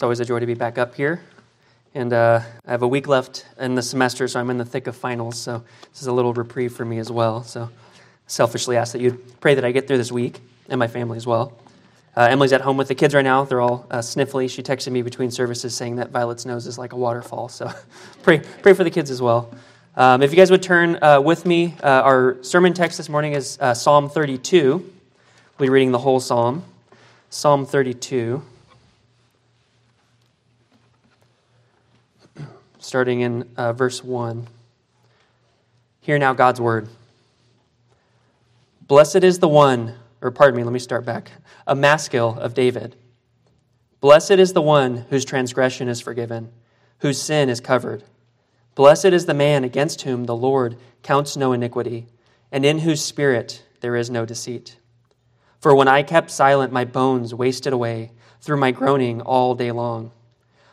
It's always a joy to be back up here. And uh, I have a week left in the semester, so I'm in the thick of finals. So this is a little reprieve for me as well. So selfishly ask that you pray that I get through this week and my family as well. Uh, Emily's at home with the kids right now. They're all uh, sniffly. She texted me between services saying that Violet's nose is like a waterfall. So pray, pray for the kids as well. Um, if you guys would turn uh, with me, uh, our sermon text this morning is uh, Psalm 32. We'll be reading the whole psalm. Psalm 32. Starting in uh, verse 1. Hear now God's word. Blessed is the one, or pardon me, let me start back. A maskil of David. Blessed is the one whose transgression is forgiven, whose sin is covered. Blessed is the man against whom the Lord counts no iniquity, and in whose spirit there is no deceit. For when I kept silent, my bones wasted away through my groaning all day long.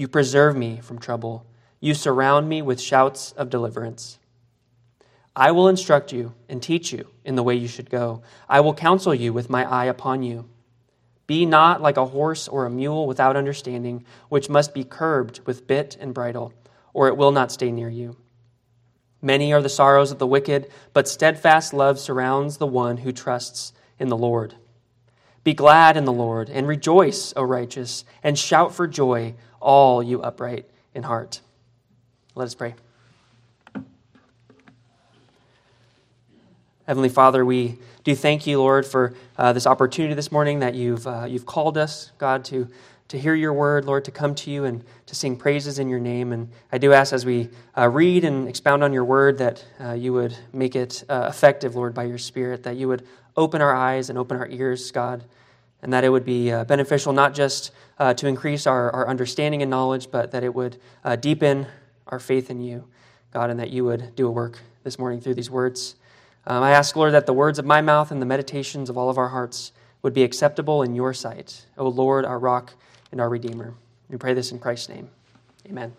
You preserve me from trouble. You surround me with shouts of deliverance. I will instruct you and teach you in the way you should go. I will counsel you with my eye upon you. Be not like a horse or a mule without understanding, which must be curbed with bit and bridle, or it will not stay near you. Many are the sorrows of the wicked, but steadfast love surrounds the one who trusts in the Lord. Be glad in the Lord and rejoice, O righteous, and shout for joy, all you upright in heart. Let us pray. Heavenly Father, we do thank you, Lord, for uh, this opportunity this morning that you've, uh, you've called us, God, to, to hear your word, Lord, to come to you and to sing praises in your name. And I do ask as we uh, read and expound on your word that uh, you would make it uh, effective, Lord, by your Spirit, that you would open our eyes and open our ears, God, and that it would be uh, beneficial not just uh, to increase our, our understanding and knowledge, but that it would uh, deepen our faith in you, God, and that you would do a work this morning through these words. Um, I ask, Lord, that the words of my mouth and the meditations of all of our hearts would be acceptable in your sight, O Lord, our rock and our Redeemer. We pray this in Christ's name. Amen.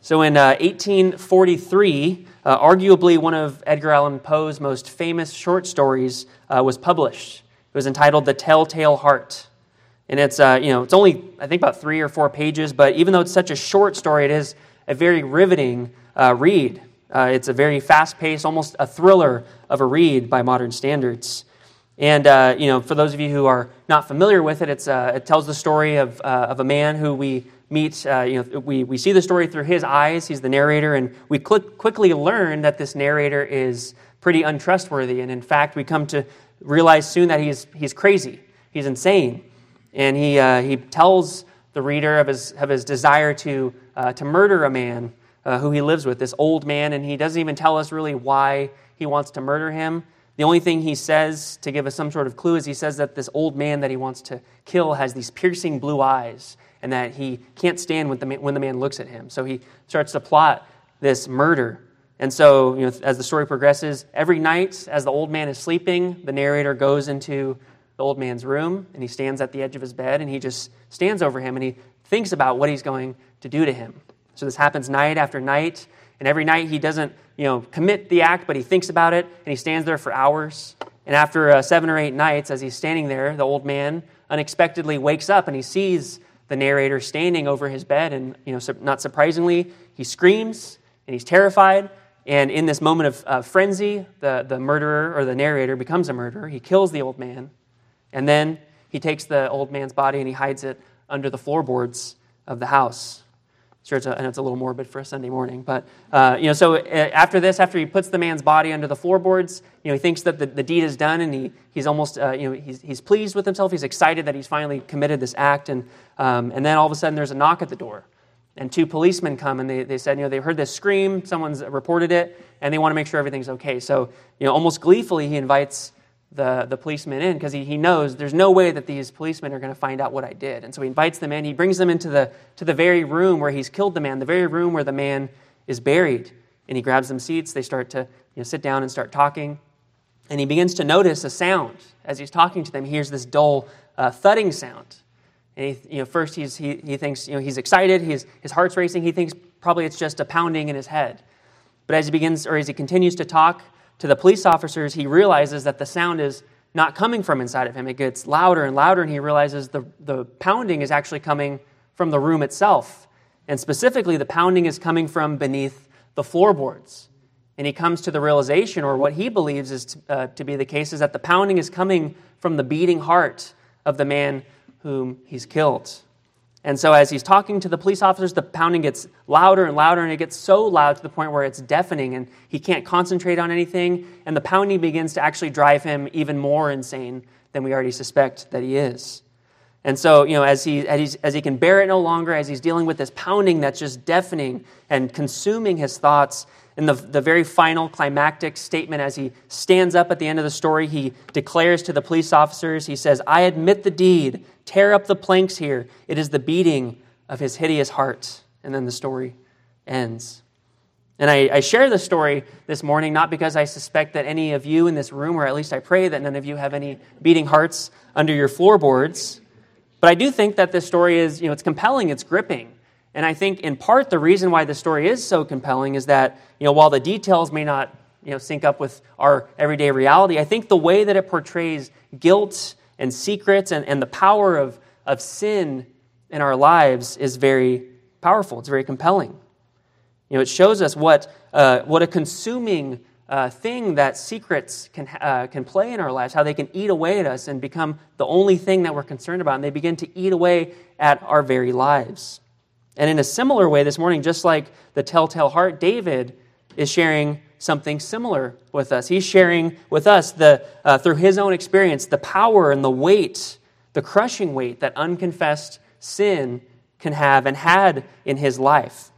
So in uh, 1843, uh, arguably one of Edgar Allan Poe's most famous short stories uh, was published. It was entitled The Telltale Heart. And it's, uh, you know, it's only, I think, about three or four pages, but even though it's such a short story, it is a very riveting uh, read. Uh, it's a very fast paced, almost a thriller of a read by modern standards. And, uh, you know, for those of you who are not familiar with it, it's, it tells the story of, of a man who we meet, uh, you know, we, we see the story through his eyes. He's the narrator, and we quickly learn that this narrator is pretty untrustworthy. And in fact, we come to realize soon that he's, he's crazy, he's insane. And he, uh, he tells the reader of his, of his desire to, uh, to murder a man uh, who he lives with, this old man, and he doesn't even tell us really why he wants to murder him. The only thing he says to give us some sort of clue is he says that this old man that he wants to kill has these piercing blue eyes and that he can't stand when the, man, when the man looks at him. So he starts to plot this murder. And so, you know, as the story progresses, every night as the old man is sleeping, the narrator goes into the old man's room and he stands at the edge of his bed and he just stands over him and he thinks about what he's going to do to him. So this happens night after night, and every night he doesn't, you know, commit the act, but he thinks about it and he stands there for hours. And after uh, seven or eight nights, as he's standing there, the old man unexpectedly wakes up and he sees the narrator standing over his bed, and you know, not surprisingly, he screams and he's terrified. And in this moment of uh, frenzy, the, the murderer or the narrator becomes a murderer. He kills the old man, and then he takes the old man's body and he hides it under the floorboards of the house. Sure, it's a, and it's a little morbid for a Sunday morning, but uh, you know. So uh, after this, after he puts the man's body under the floorboards, you know, he thinks that the, the deed is done, and he, he's almost, uh, you know, he's, he's pleased with himself. He's excited that he's finally committed this act, and um, and then all of a sudden, there's a knock at the door, and two policemen come, and they, they said, you know, they heard this scream, someone's reported it, and they want to make sure everything's okay. So you know, almost gleefully, he invites the, the policemen in because he, he knows there's no way that these policemen are going to find out what I did. And so he invites them in. He brings them into the, to the very room where he's killed the man, the very room where the man is buried. And he grabs them seats. They start to you know, sit down and start talking. And he begins to notice a sound. As he's talking to them, he hears this dull uh, thudding sound. And he, you know, first he's, he, he thinks you know, he's excited, he's, his heart's racing. He thinks probably it's just a pounding in his head. But as he begins, or as he continues to talk, to the police officers, he realizes that the sound is not coming from inside of him. It gets louder and louder, and he realizes the, the pounding is actually coming from the room itself. And specifically, the pounding is coming from beneath the floorboards. And he comes to the realization, or what he believes is to, uh, to be the case, is that the pounding is coming from the beating heart of the man whom he's killed. And so, as he's talking to the police officers, the pounding gets louder and louder, and it gets so loud to the point where it's deafening, and he can't concentrate on anything. And the pounding begins to actually drive him even more insane than we already suspect that he is. And so, you know, as he, as, as he can bear it no longer, as he's dealing with this pounding that's just deafening and consuming his thoughts, in the, the very final climactic statement, as he stands up at the end of the story, he declares to the police officers, he says, I admit the deed. Tear up the planks here. It is the beating of his hideous heart. And then the story ends. And I, I, share this story this morning not because I suspect that any of you in this room, or at least I pray that none of you have any beating hearts under your floorboards, but I do think that this story is, you know, it's compelling, it's gripping. And I think in part the reason why the story is so compelling is that, you know, while the details may not, you know, sync up with our everyday reality, I think the way that it portrays guilt and secrets and, and the power of, of sin in our lives is very powerful. It's very compelling. You know, it shows us what, uh, what a consuming uh, thing that secrets can, uh, can play in our lives, how they can eat away at us and become the only thing that we're concerned about. And they begin to eat away at our very lives. And in a similar way, this morning, just like the telltale heart, David is sharing something similar with us. He's sharing with us the, uh, through his own experience the power and the weight, the crushing weight that unconfessed sin can have and had in his life.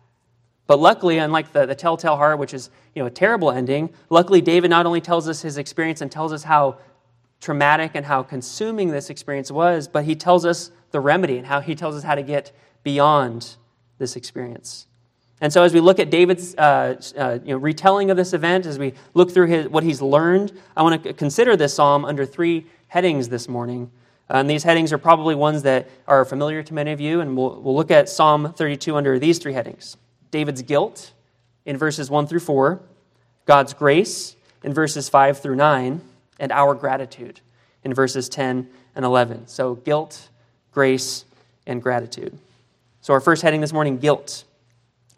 But luckily, unlike the, the telltale heart, which is you know, a terrible ending, luckily David not only tells us his experience and tells us how traumatic and how consuming this experience was, but he tells us the remedy and how he tells us how to get beyond this experience. And so, as we look at David's uh, uh, you know, retelling of this event, as we look through his, what he's learned, I want to consider this psalm under three headings this morning. Uh, and these headings are probably ones that are familiar to many of you, and we'll, we'll look at Psalm 32 under these three headings David's guilt in verses 1 through 4, God's grace in verses 5 through 9, and our gratitude in verses 10 and 11. So, guilt, grace, and gratitude. So, our first heading this morning guilt.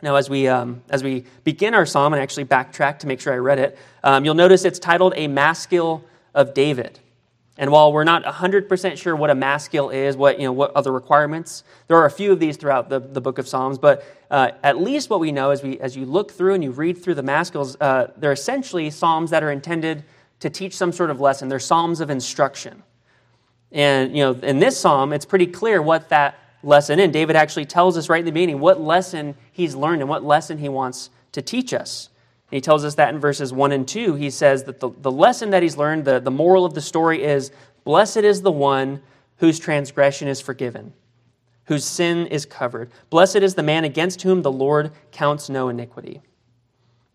Now, as we, um, as we begin our psalm and actually backtrack to make sure I read it, um, you'll notice it's titled A Maskil of David. And while we're not 100% sure what a maskil is, what, you know, what other requirements, there are a few of these throughout the, the book of Psalms. But uh, at least what we know as, we, as you look through and you read through the maskils, uh, they're essentially Psalms that are intended to teach some sort of lesson. They're Psalms of instruction. And, you know, in this psalm, it's pretty clear what that lesson in. David actually tells us right in the beginning what lesson he's learned and what lesson he wants to teach us. And he tells us that in verses 1 and 2. He says that the, the lesson that he's learned, the, the moral of the story is Blessed is the one whose transgression is forgiven, whose sin is covered. Blessed is the man against whom the Lord counts no iniquity.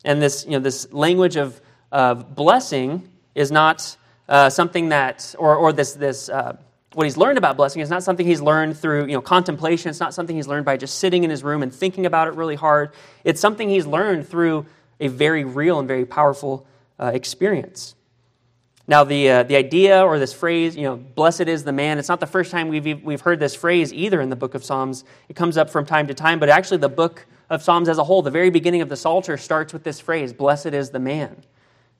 And this, you know, this language of, of blessing is not uh, something that, or, or this, this uh, what he's learned about blessing is not something he's learned through you know, contemplation. It's not something he's learned by just sitting in his room and thinking about it really hard. It's something he's learned through a very real and very powerful uh, experience. Now, the, uh, the idea or this phrase, you know, blessed is the man, it's not the first time we've, we've heard this phrase either in the book of Psalms. It comes up from time to time, but actually, the book of Psalms as a whole, the very beginning of the Psalter, starts with this phrase, blessed is the man.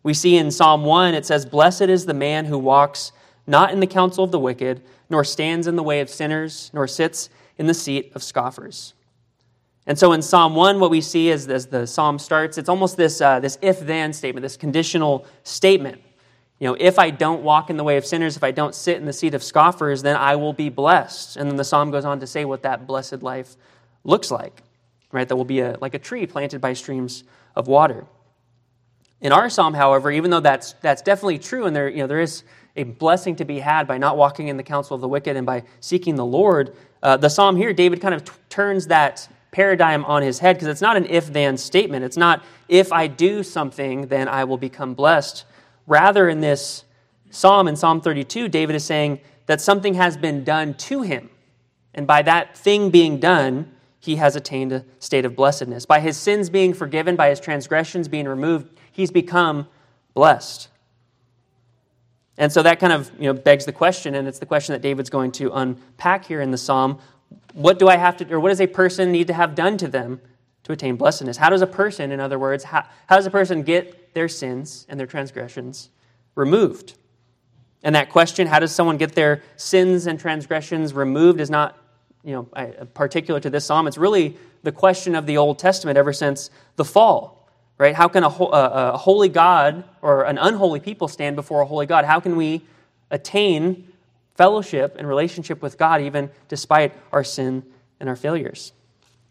We see in Psalm 1, it says, Blessed is the man who walks not in the counsel of the wicked, nor stands in the way of sinners, nor sits in the seat of scoffers. And so in Psalm 1, what we see is as the psalm starts, it's almost this, uh, this if then statement, this conditional statement. You know, if I don't walk in the way of sinners, if I don't sit in the seat of scoffers, then I will be blessed. And then the psalm goes on to say what that blessed life looks like, right? That will be a, like a tree planted by streams of water. In our psalm, however, even though that's, that's definitely true, and there, you know, there is a blessing to be had by not walking in the counsel of the wicked and by seeking the Lord. Uh, the psalm here, David kind of t- turns that paradigm on his head because it's not an if then statement. It's not if I do something, then I will become blessed. Rather, in this psalm, in Psalm 32, David is saying that something has been done to him. And by that thing being done, he has attained a state of blessedness. By his sins being forgiven, by his transgressions being removed, he's become blessed. And so that kind of you know, begs the question, and it's the question that David's going to unpack here in the psalm. What do I have to, or what does a person need to have done to them to attain blessedness? How does a person, in other words, how, how does a person get their sins and their transgressions removed? And that question, how does someone get their sins and transgressions removed, is not you know, particular to this psalm. It's really the question of the Old Testament ever since the fall, right? How can a, a, holy God or an unholy people stand before a holy God? How can we attain fellowship and relationship with God even despite our sin and our failures?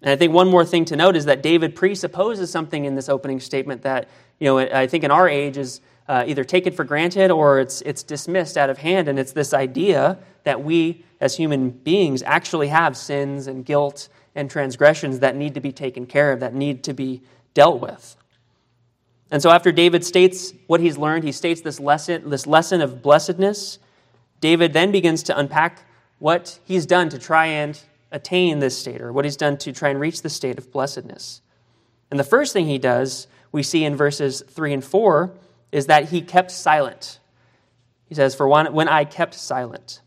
And I think one more thing to note is that David presupposes something in this opening statement that, you know, I think in our age is uh, either taken for granted or it's, it's dismissed out of hand. And it's this idea that we as human beings actually have sins and guilt and transgressions that need to be taken care of, that need to be dealt with. And so after David states what he's learned, he states this lesson, this lesson of blessedness. David then begins to unpack what he's done to try and attain this state, or what he's done to try and reach the state of blessedness. And the first thing he does, we see in verses 3 and 4, is that he kept silent. He says, For one, when I kept silent.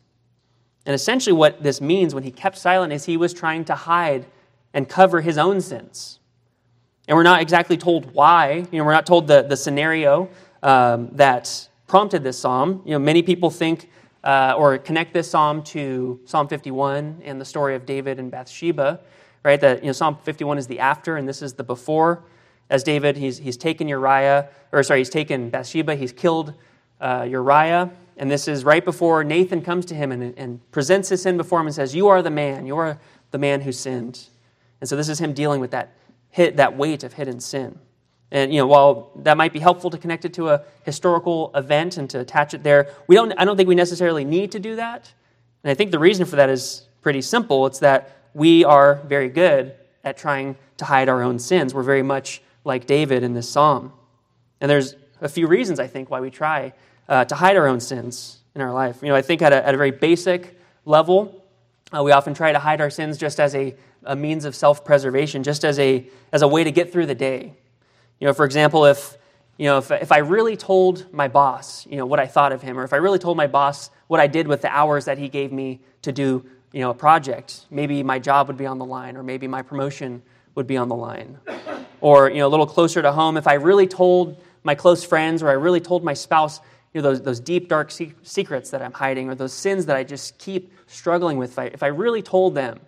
And essentially, what this means when he kept silent is he was trying to hide and cover his own sins. And we're not exactly told why. You know, we're not told the, the scenario um, that prompted this psalm. You know, many people think uh, or connect this psalm to Psalm 51 and the story of David and Bathsheba, right? That you know, Psalm 51 is the after, and this is the before. As David, he's, he's taken Uriah, or sorry, he's taken Bathsheba, he's killed uh, Uriah, and this is right before Nathan comes to him and, and presents his sin before him and says, You are the man. You are the man who sinned. And so this is him dealing with that, hit, that weight of hidden sin. And you know, while that might be helpful to connect it to a historical event and to attach it there, we don't, I don't think we necessarily need to do that. And I think the reason for that is pretty simple. It's that we are very good at trying to hide our own sins. We're very much like David in this psalm. And there's a few reasons, I think, why we try uh, to hide our own sins in our life. You know, I think at a, at a very basic level, uh, we often try to hide our sins just as a, a means of self preservation, just as a, as a way to get through the day. You know, for example, if, you know, if, if I really told my boss, you know, what I thought of him, or if I really told my boss what I did with the hours that he gave me to do, you know, a project, maybe my job would be on the line, or maybe my promotion would be on the line. Or, you know, a little closer to home, if I really told my close friends or I really told my spouse, you know, those, those deep, dark secrets that I'm hiding or those sins that I just keep struggling with, if I, if I really told them,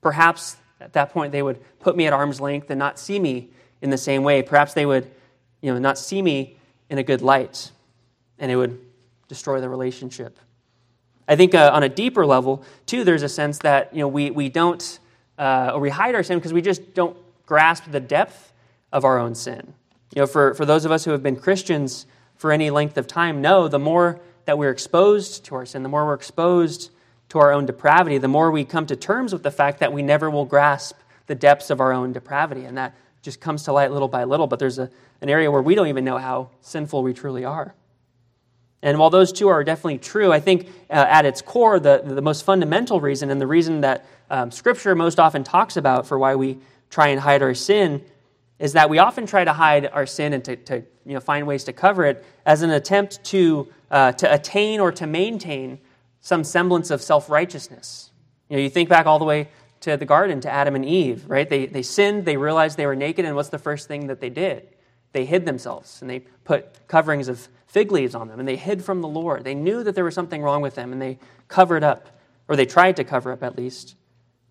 perhaps at that point they would put me at arm's length and not see me in the same way. Perhaps they would, you know, not see me in a good light and it would destroy the relationship. I think uh, on a deeper level, too, there's a sense that, you know, we, we don't, uh, or we hide our sin because we just don't grasp the depth of our own sin. You know, for, for those of us who have been Christians for any length of time know the more that we're exposed to our sin, the more we're exposed to our own depravity, the more we come to terms with the fact that we never will grasp the depths of our own depravity. And that just comes to light little by little, but there's a, an area where we don't even know how sinful we truly are. And while those two are definitely true, I think uh, at its core, the, the most fundamental reason and the reason that um, Scripture most often talks about for why we try and hide our sin is that we often try to hide our sin and to, to you know, find ways to cover it as an attempt to, uh, to attain or to maintain some semblance of self righteousness. You know, you think back all the way to the garden, to Adam and Eve, right? They, they sinned, they realized they were naked, and what's the first thing that they did? They hid themselves and they put coverings of fig leaves on them and they hid from the Lord. They knew that there was something wrong with them and they covered up, or they tried to cover up at least,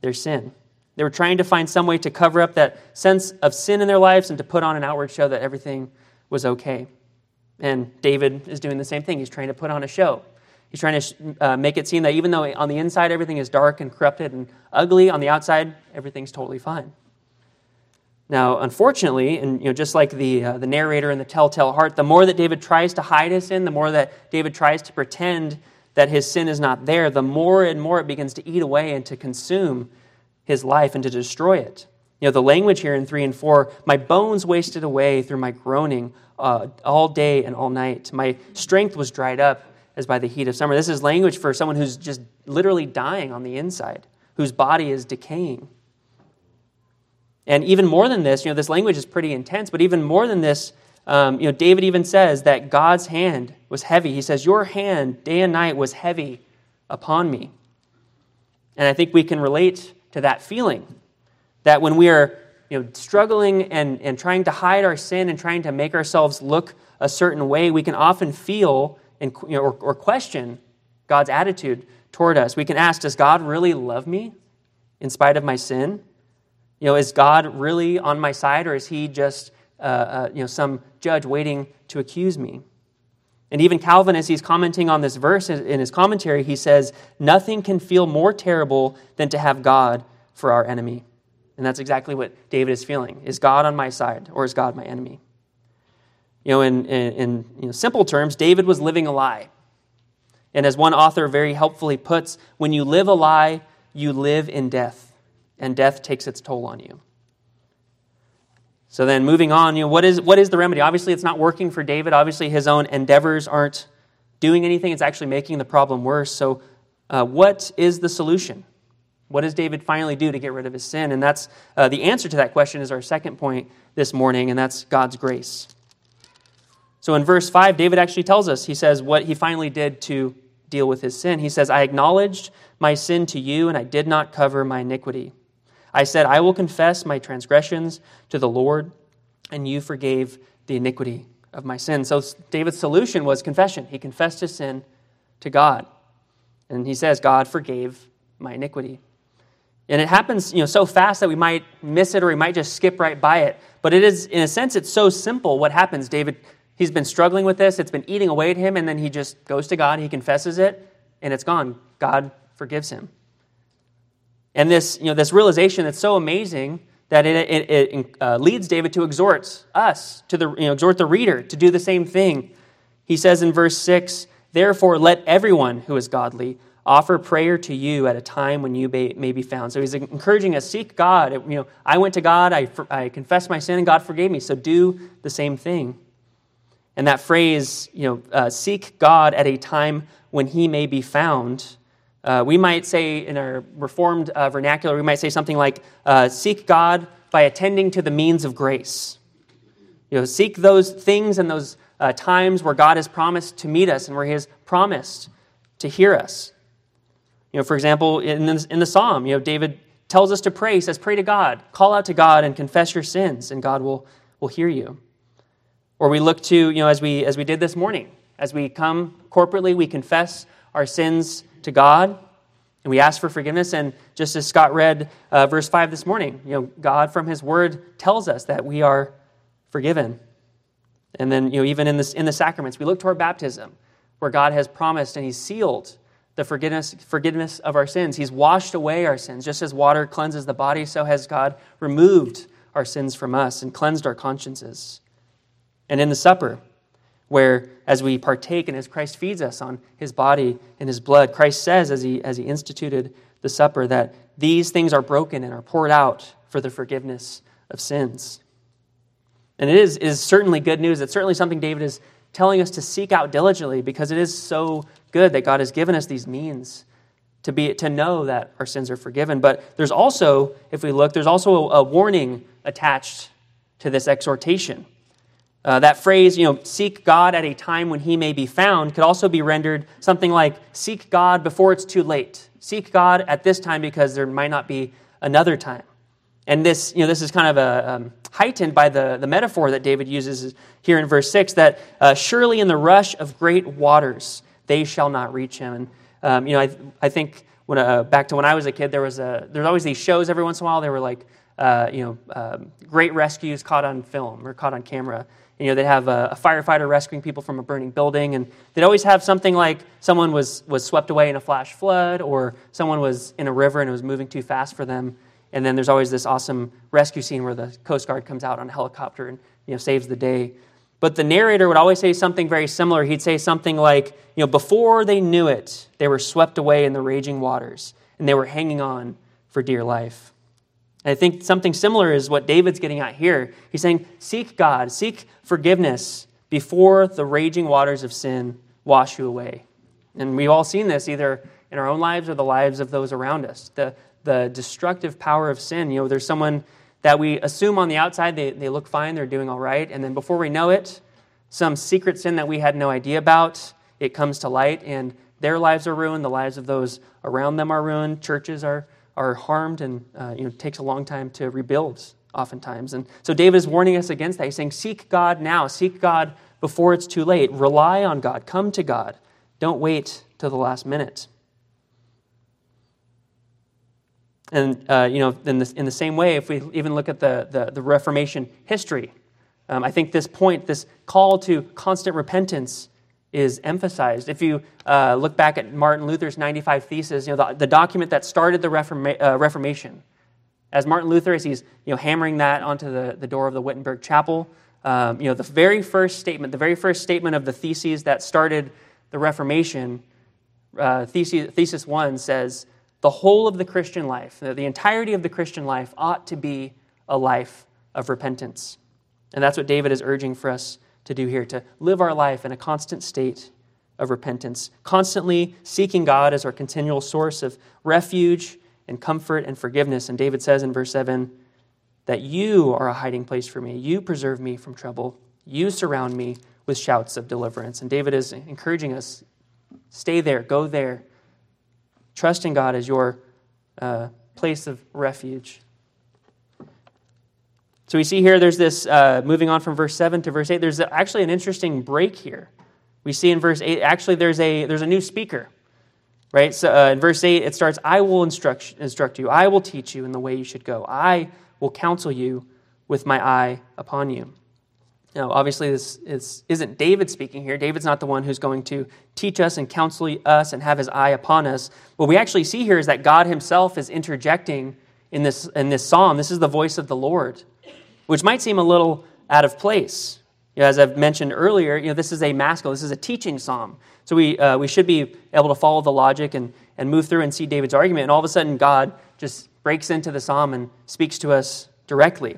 their sin. They were trying to find some way to cover up that sense of sin in their lives and to put on an outward show that everything was okay. And David is doing the same thing. He's trying to put on a show. He's trying to uh, make it seem that even though on the inside everything is dark and corrupted and ugly, on the outside everything's totally fine. Now, unfortunately, and you know, just like the, uh, the narrator in the Telltale Heart, the more that David tries to hide his sin, the more that David tries to pretend that his sin is not there, the more and more it begins to eat away and to consume his life and to destroy it. You know, the language here in 3 and 4 my bones wasted away through my groaning uh, all day and all night. My strength was dried up as by the heat of summer. This is language for someone who's just literally dying on the inside, whose body is decaying. And even more than this, you know, this language is pretty intense, but even more than this, um, you know, David even says that God's hand was heavy. He says, Your hand day and night was heavy upon me. And I think we can relate to that feeling that when we are you know, struggling and, and trying to hide our sin and trying to make ourselves look a certain way, we can often feel and, you know, or, or question God's attitude toward us. We can ask, Does God really love me in spite of my sin? You know, is God really on my side, or is He just uh, uh, you know, some judge waiting to accuse me? And even Calvin, as he's commenting on this verse in his commentary, he says, Nothing can feel more terrible than to have God for our enemy. And that's exactly what David is feeling. Is God on my side, or is God my enemy? You know, in, in, in you know, simple terms, David was living a lie. And as one author very helpfully puts, when you live a lie, you live in death, and death takes its toll on you. So then, moving on, you know, what is, what is the remedy? Obviously, it's not working for David. Obviously, his own endeavors aren't doing anything, it's actually making the problem worse. So, uh, what is the solution? What does David finally do to get rid of his sin? And that's uh, the answer to that question is our second point this morning, and that's God's grace. So in verse 5, David actually tells us, he says, what he finally did to deal with his sin. He says, I acknowledged my sin to you, and I did not cover my iniquity. I said, I will confess my transgressions to the Lord, and you forgave the iniquity of my sin. So David's solution was confession. He confessed his sin to God. And he says, God forgave my iniquity. And it happens you know, so fast that we might miss it or we might just skip right by it. But it is, in a sense, it's so simple what happens. David He's been struggling with this, it's been eating away at him, and then he just goes to God, he confesses it, and it's gone. God forgives him. And this, you know, this realization that's so amazing that it, it, it uh, leads David to exhort us, to the, you know, exhort the reader to do the same thing. He says in verse 6 Therefore, let everyone who is godly offer prayer to you at a time when you may, be found. So he's encouraging us seek God. You know, I went to God, I, I confessed my sin, and God forgave me. So do the same thing. And that phrase, you know, uh, seek God at a time when he may be found, uh, we might say in our Reformed uh, vernacular, we might say something like, uh, seek God by attending to the means of grace. You know, seek those things and those uh, times where God has promised to meet us and where he has promised to hear us. You know, for example, in the, in the psalm, you know, David tells us to pray. He says, pray to God, call out to God and confess your sins, and God will, will hear you. Or we look to, you know, as we, as we did this morning, as we come corporately, we confess our sins to God and we ask for forgiveness. And just as Scott read uh, verse 5 this morning, you know, God from his word tells us that we are forgiven. And then, you know, even in, this, in the sacraments, we look to our baptism, where God has promised and he's sealed the forgiveness, forgiveness of our sins. He's washed away our sins. Just as water cleanses the body, so has God removed our sins from us and cleansed our consciences and in the supper, where as we partake and as Christ feeds us on his body and his blood, Christ says as he, as he instituted the supper that these things are broken and are poured out for the forgiveness of sins. And it is, is certainly good news. It's certainly something David is telling us to seek out diligently because it is so good that God has given us these means to, be, to know that our sins are forgiven. But there's also, if we look, there's also a, a warning attached to this exhortation. Uh, that phrase, you know, seek God at a time when he may be found, could also be rendered something like seek God before it's too late. Seek God at this time because there might not be another time. And this, you know, this is kind of a, um, heightened by the, the metaphor that David uses here in verse 6 that uh, surely in the rush of great waters they shall not reach him. And, um, you know, I, I think when, uh, back to when I was a kid, there was, a, there was always these shows every once in a while. They were like, uh, you know, um, great rescues caught on film or caught on camera you know, they'd have a, a, firefighter rescuing people from a burning building, and they'd always have something like someone was, was swept away in a flash flood, or someone was in a river and it was moving too fast for them. And then there's always this awesome rescue scene where the Coast Guard comes out on a helicopter and you know, saves the day. But the narrator would always say something very similar. He'd say something like, you know, before they knew it, they were swept away in the raging waters, and they were hanging on for dear life. I think something similar is what David's getting at here. He's saying, seek God, seek forgiveness before the raging waters of sin wash you away. And we've all seen this either in our own lives or the lives of those around us. The, the destructive power of sin. You know, there's someone that we assume on the outside they, they look fine, they're doing all right. And then before we know it, some secret sin that we had no idea about, it comes to light, and their lives are ruined, the lives of those around them are ruined, churches are, are harmed, and uh, you know, takes a long time to rebuild oftentimes. And so David is warning us against that. He's saying, Seek God now, seek God before it's too late. Rely on God, come to God. Don't wait till the last minute. And, uh, you know, in the, in the same way, if we even look at the, the, the Reformation history, um, I think this point, this call to constant repentance, is emphasized. If you uh, look back at Martin Luther's 95 Theses, you know, the, the document that started the Reforma- uh, Reformation, as Martin Luther, as he's you know, hammering that onto the, the door of the Wittenberg Chapel, um, you know, the very first statement, the very first statement of the theses that started the Reformation, uh, thesis, thesis 1 says, the whole of the Christian life, the entirety of the Christian life, ought to be a life of repentance. And that's what David is urging for us to do here to live our life in a constant state of repentance, constantly seeking God as our continual source of refuge and comfort and forgiveness. And David says in verse 7 that you are a hiding place for me. You preserve me from trouble. You surround me with shouts of deliverance. And David is encouraging us stay there, go there, Trust in God as your uh, place of refuge. So we see here there's this, uh, moving on from verse 7 to verse 8, there's actually an interesting break here. We see in verse 8, actually, there's a, there's a new speaker. Right? So uh, in verse 8, it starts, I will instruct, instruct you, I will teach you in the way you should go, I will counsel you with my eye upon you. Now, obviously, this is, isn't David speaking here. David's not the one who's going to teach us and counsel us and have his eye upon us. What we actually see here is that God himself is interjecting in this, in this psalm. This is the voice of the Lord, which might seem a little out of place. You know, as I've mentioned earlier, you know, this is a maskil, this is a teaching psalm. So we, uh, we should be able to follow the logic and, and move through and see David's argument. And all of a sudden, God just breaks into the psalm and speaks to us directly.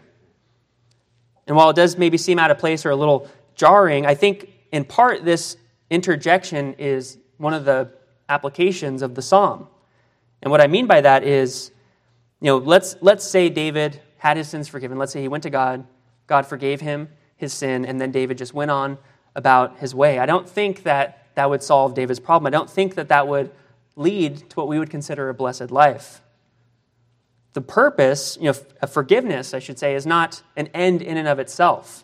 And while it does maybe seem out of place or a little jarring, I think in part this interjection is one of the applications of the psalm. And what I mean by that is, you know, let's, let's say David had his sins forgiven. Let's say he went to God, God forgave him his sin, and then David just went on about his way. I don't think that that would solve David's problem. I don't think that that would lead to what we would consider a blessed life the purpose, you know, of forgiveness, I should say, is not an end in and of itself.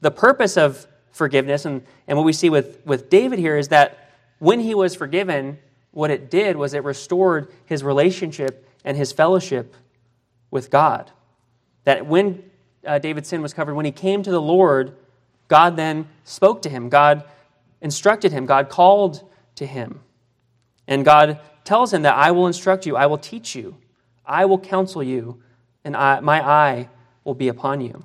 The purpose of forgiveness, and, and what we see with, with David here, is that when he was forgiven, what it did was it restored his relationship and his fellowship with God. That when uh, David's sin was covered, when he came to the Lord, God then spoke to him. God instructed him. God called to him. And God tells him that I will instruct you, I will teach you. I will counsel you, and I, my eye will be upon you.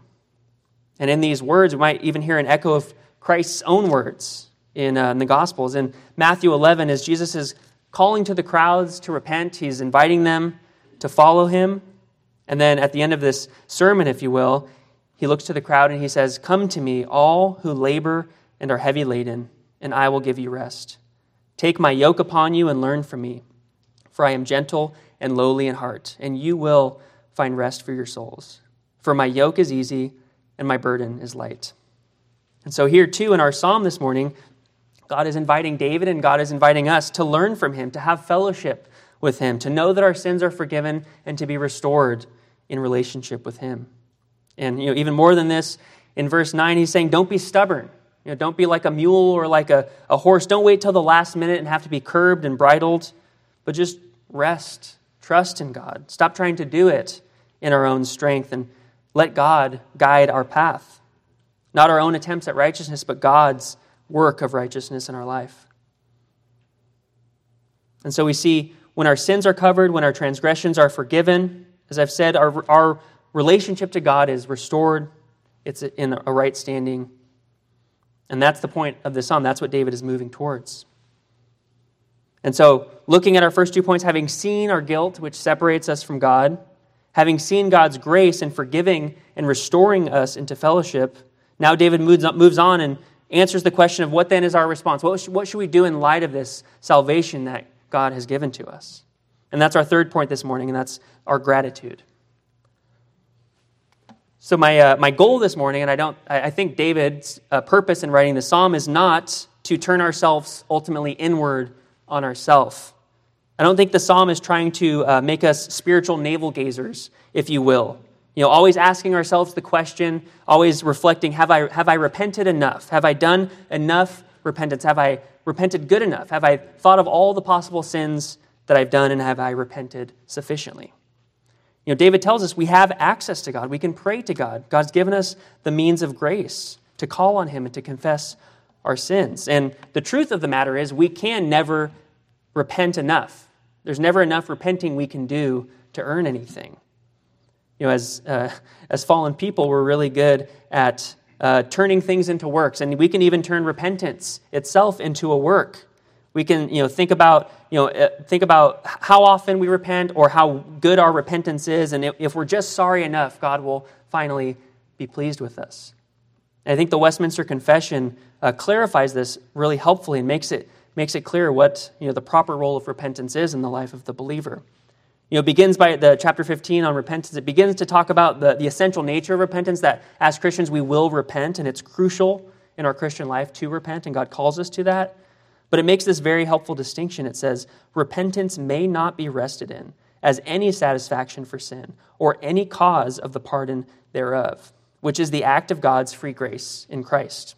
And in these words, we might even hear an echo of Christ's own words in, uh, in the Gospels. In Matthew 11, as Jesus is calling to the crowds to repent, he's inviting them to follow him. And then at the end of this sermon, if you will, he looks to the crowd and he says, Come to me, all who labor and are heavy laden, and I will give you rest. Take my yoke upon you and learn from me, for I am gentle and lowly in heart, and you will find rest for your souls. For my yoke is easy and my burden is light. And so, here too, in our psalm this morning, God is inviting David and God is inviting us to learn from him, to have fellowship with him, to know that our sins are forgiven, and to be restored in relationship with him. And you know, even more than this, in verse 9, he's saying, Don't be stubborn. You know, don't be like a mule or like a, a horse. Don't wait till the last minute and have to be curbed and bridled, but just rest Trust in God. Stop trying to do it in our own strength and let God guide our path. Not our own attempts at righteousness, but God's work of righteousness in our life. And so we see when our sins are covered, when our transgressions are forgiven, as I've said, our, our relationship to God is restored, it's in a right standing. And that's the point of the psalm. That's what David is moving towards. And so, looking at our first two points, having seen our guilt, which separates us from God, having seen God's grace in forgiving and restoring us into fellowship, now David moves on and answers the question of what then is our response? What should, what should we do in light of this salvation that God has given to us? And that's our third point this morning, and that's our gratitude. So my, uh, my goal this morning, and I don't, I think David's uh, purpose in writing the psalm is not to turn ourselves ultimately inward on ourselves. I don't think the psalm is trying to uh, make us spiritual navel gazers, if you will. You know, always asking ourselves the question, always reflecting, have I, have I repented enough? Have I done enough repentance? Have I repented good enough? Have I thought of all the possible sins that I've done and have I repented sufficiently? You know, David tells us we have access to God. We can pray to God. God's given us the means of grace to call on Him and to confess our sins. And the truth of the matter is, we can never repent enough. There's never enough repenting we can do to earn anything. You know, as, uh, as fallen people, we're really good at uh, turning things into works, and we can even turn repentance itself into a work. We can, you know, think about, you know, uh, think about how often we repent or how good our repentance is, and if we're just sorry enough, God will finally be pleased with us. And I think the Westminster Confession uh, clarifies this really helpfully and makes it makes it clear what you know the proper role of repentance is in the life of the believer. You know, begins by the chapter 15 on repentance. It begins to talk about the, the essential nature of repentance, that as Christians we will repent, and it's crucial in our Christian life to repent, and God calls us to that. But it makes this very helpful distinction. It says, repentance may not be rested in as any satisfaction for sin or any cause of the pardon thereof, which is the act of God's free grace in Christ.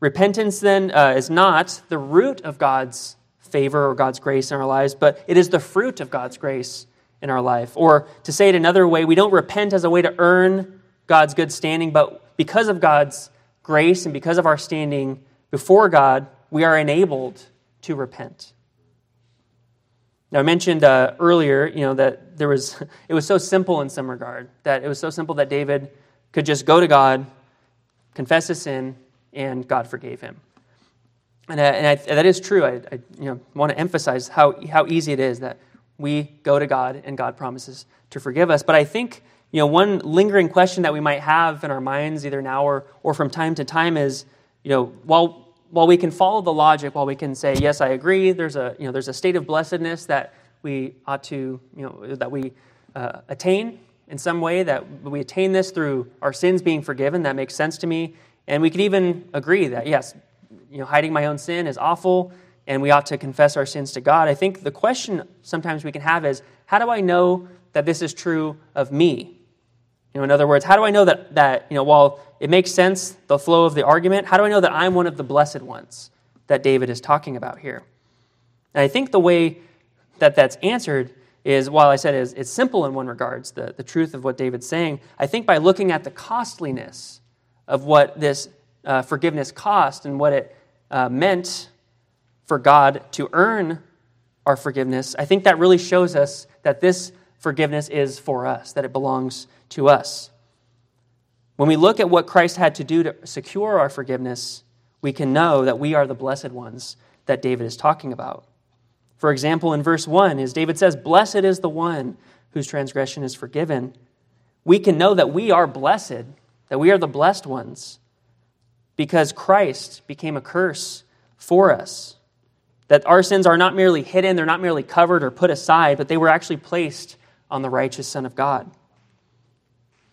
Repentance, then, uh, is not the root of God's favor or God's grace in our lives, but it is the fruit of God's grace in our life. Or to say it another way, we don't repent as a way to earn God's good standing, but because of God's grace and because of our standing before God, we are enabled to repent. Now, I mentioned uh, earlier, you know, that there was, it was so simple in some regard, that it was so simple that David could just go to God, confess his sin, and God forgave him. And, uh, and I, that is true. I, I you know, want to emphasize how, how easy it is that we go to God and God promises to forgive us. But I think you know, one lingering question that we might have in our minds, either now or, or from time to time, is you know, while while we can follow the logic, while we can say, yes, I agree, there's a, you know, there's a state of blessedness that we ought to, you know, that we uh, attain in some way, that we attain this through our sins being forgiven, that makes sense to me. And we can even agree that, yes, you know, hiding my own sin is awful, and we ought to confess our sins to God. I think the question sometimes we can have is, how do I know that this is true of me? You know, in other words, how do I know that, that you know, while it makes sense, the flow of the argument, how do I know that I'm one of the blessed ones that David is talking about here? And I think the way that that's answered is, while I said it's, it's simple in one regards, the, the truth of what David's saying, I think by looking at the costliness of what this uh, forgiveness cost and what it uh, meant for God to earn our forgiveness, I think that really shows us that this forgiveness is for us, that it belongs to us. When we look at what Christ had to do to secure our forgiveness, we can know that we are the blessed ones that David is talking about. For example, in verse 1, as David says, Blessed is the one whose transgression is forgiven, we can know that we are blessed, that we are the blessed ones, because Christ became a curse for us. That our sins are not merely hidden, they're not merely covered or put aside, but they were actually placed on the righteous Son of God.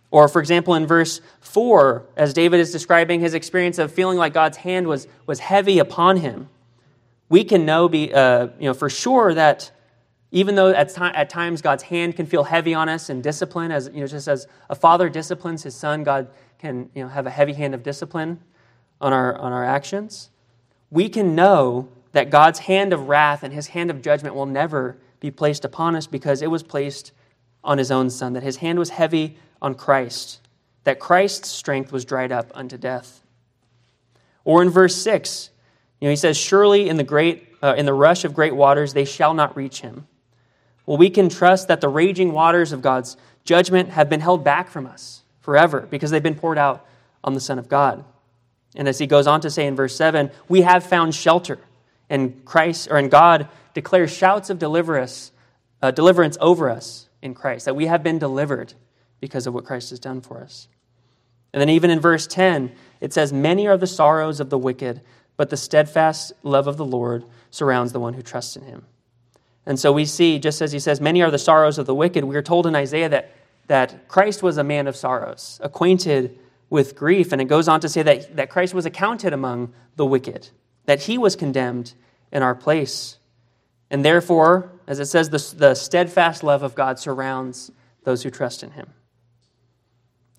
Or, for example, in verse 4, as David is describing his experience of feeling like God's hand was, was heavy upon him, we can know be, uh, you know, for sure that even though at, t- at times God's hand can feel heavy on us and discipline, as, you know, just as a father disciplines his son, God can you know, have a heavy hand of discipline on our, on our actions. We can know that God's hand of wrath and his hand of judgment will never be placed upon us because it was placed on his own son, that his hand was heavy on Christ, that Christ's strength was dried up unto death. Or in verse 6, you know, he says, Surely in the, great, uh, in the rush of great waters they shall not reach him. well, we can trust that the raging waters of God's judgment have been held back from us forever because they've been poured out on the Son of God. And as he goes on to say in verse 7, we have found shelter, and Christ or in God declares shouts of deliverance, uh, deliverance over us in Christ, that we have been delivered because of what Christ has done for us. And then even in verse 10, it says, Many are the sorrows of the wicked, but the steadfast love of the Lord surrounds the one who trusts in him. And so we see, just as he says, Many are the sorrows of the wicked, we are told in Isaiah that, that Christ was a man of sorrows, acquainted with grief. And it goes on to say that, that Christ was accounted among the wicked, that he was condemned in our place. And therefore, as it says, the, the steadfast love of God surrounds those who trust in him.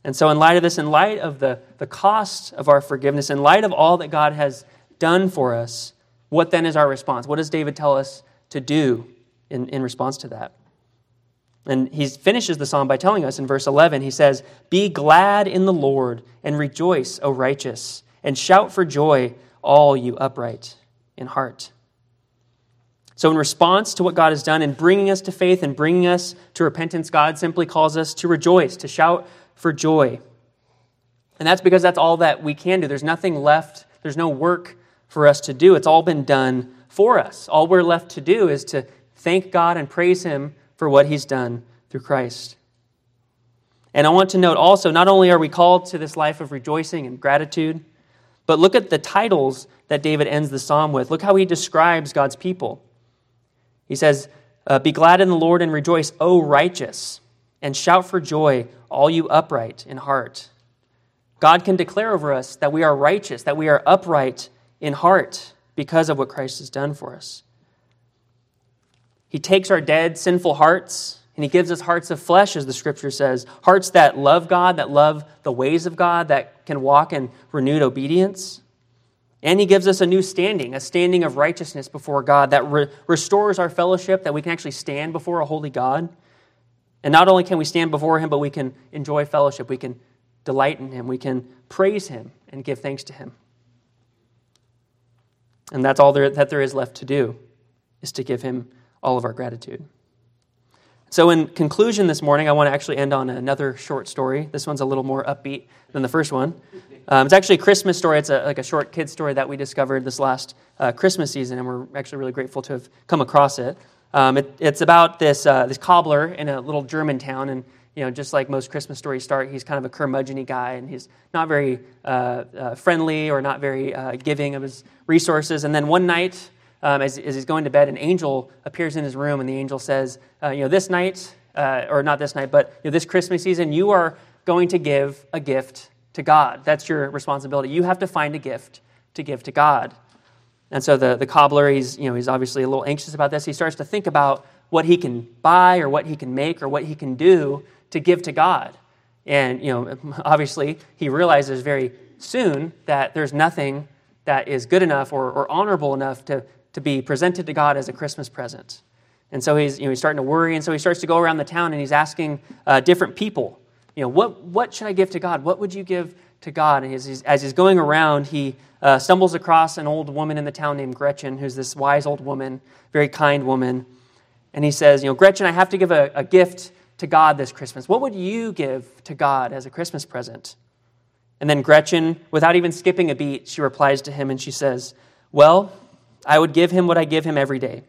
And so, in light of this, in light of the, the cost of our forgiveness, in light of all that God has done for us, what then is our response? What does David tell us to do in, in response to that? And he finishes the psalm by telling us in verse 11, he says, Be glad in the Lord and rejoice, O righteous, and shout for joy, all you upright in heart. So, in response to what God has done in bringing us to faith and bringing us to repentance, God simply calls us to rejoice, to shout for joy. And that's because that's all that we can do. There's nothing left, there's no work for us to do. It's all been done for us. All we're left to do is to thank God and praise Him for what He's done through Christ. And I want to note also, not only are we called to this life of rejoicing and gratitude, but look at the titles that David ends the psalm with. Look how he describes God's people. He says, uh, Be glad in the Lord and rejoice, O righteous, and shout for joy, all you upright in heart. God can declare over us that we are righteous, that we are upright in heart because of what Christ has done for us. He takes our dead, sinful hearts and he gives us hearts of flesh, as the scripture says hearts that love God, that love the ways of God, that can walk in renewed obedience. And he gives us a new standing, a standing of righteousness before God that re- restores our fellowship, that we can actually stand before a holy God. And not only can we stand before him, but we can enjoy fellowship. We can delight in him. We can praise him and give thanks to him. And that's all there, that there is left to do, is to give him all of our gratitude. So, in conclusion this morning, I want to actually end on another short story. This one's a little more upbeat than the first one. Um, it's actually a Christmas story. It's a, like a short kid story that we discovered this last uh, Christmas season, and we're actually really grateful to have come across it. Um, it it's about this, uh, this cobbler in a little German town, and you know, just like most Christmas stories start, he's kind of a curmudgeon guy, and he's not very uh, uh friendly or not very uh, giving of his resources. And then one night, um, as, as, he's going to bed, an angel appears in his room, and the angel says, uh, You know, this night, uh, or not this night, but you know, this Christmas season, you are going to give a gift to God. That's your responsibility. You have to find a gift to give to God. And so the, the cobbler, he's, you know, he's obviously a little anxious about this. He starts to think about what he can buy or what he can make or what he can do to give to God. And, you know, obviously he realizes very soon that there's nothing that is good enough or, or honorable enough to, to be presented to God as a Christmas present. And so he's, you know, he's starting to worry, and so he starts to go around the town and he's asking uh, different people, you know, what, what should I give to God? What would you give to God? And as he's, as he's going around, he uh, stumbles across an old woman in the town named Gretchen, who's this wise old woman, very kind woman. And he says, you know, Gretchen, I have to give a, a gift to God this Christmas. What would you give to God as a Christmas present? And then Gretchen, without even skipping a beat, she replies to him and she says, Well, I would give him what I give him every day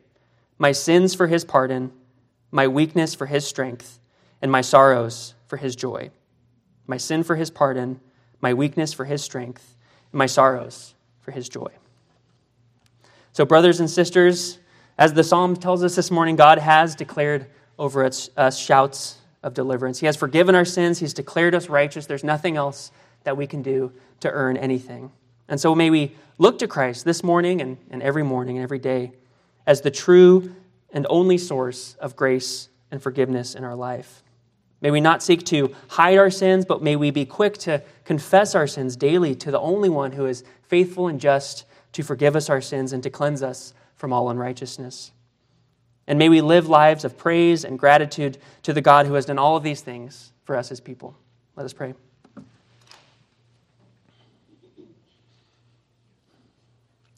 my sins for his pardon, my weakness for his strength, and my sorrows for his joy. My sin for his pardon, my weakness for his strength, and my sorrows for his joy. So, brothers and sisters, as the psalm tells us this morning, God has declared over us, shouts of deliverance. He has forgiven our sins, He's declared us righteous. There's nothing else that we can do to earn anything. And so may we look to Christ this morning and, and every morning and every day as the true and only source of grace and forgiveness in our life. May we not seek to hide our sins, but may we be quick to confess our sins daily to the only one who is faithful and just to forgive us our sins and to cleanse us from all unrighteousness. And may we live lives of praise and gratitude to the God who has done all of these things for us as people. Let us pray.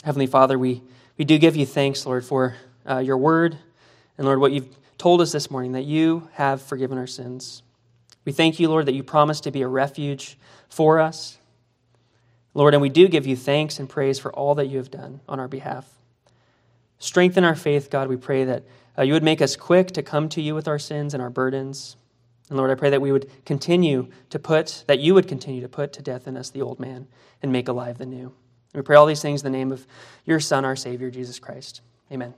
Heavenly Father, we, we do give you thanks, Lord, for uh, your word. And Lord, what you've told us this morning that you have forgiven our sins. We thank you, Lord, that you promise to be a refuge for us. Lord, and we do give you thanks and praise for all that you have done on our behalf. Strengthen our faith, God. We pray that uh, you would make us quick to come to you with our sins and our burdens. And Lord, I pray that we would continue to put, that you would continue to put to death in us the old man and make alive the new. We pray all these things in the name of your Son, our Savior, Jesus Christ. Amen.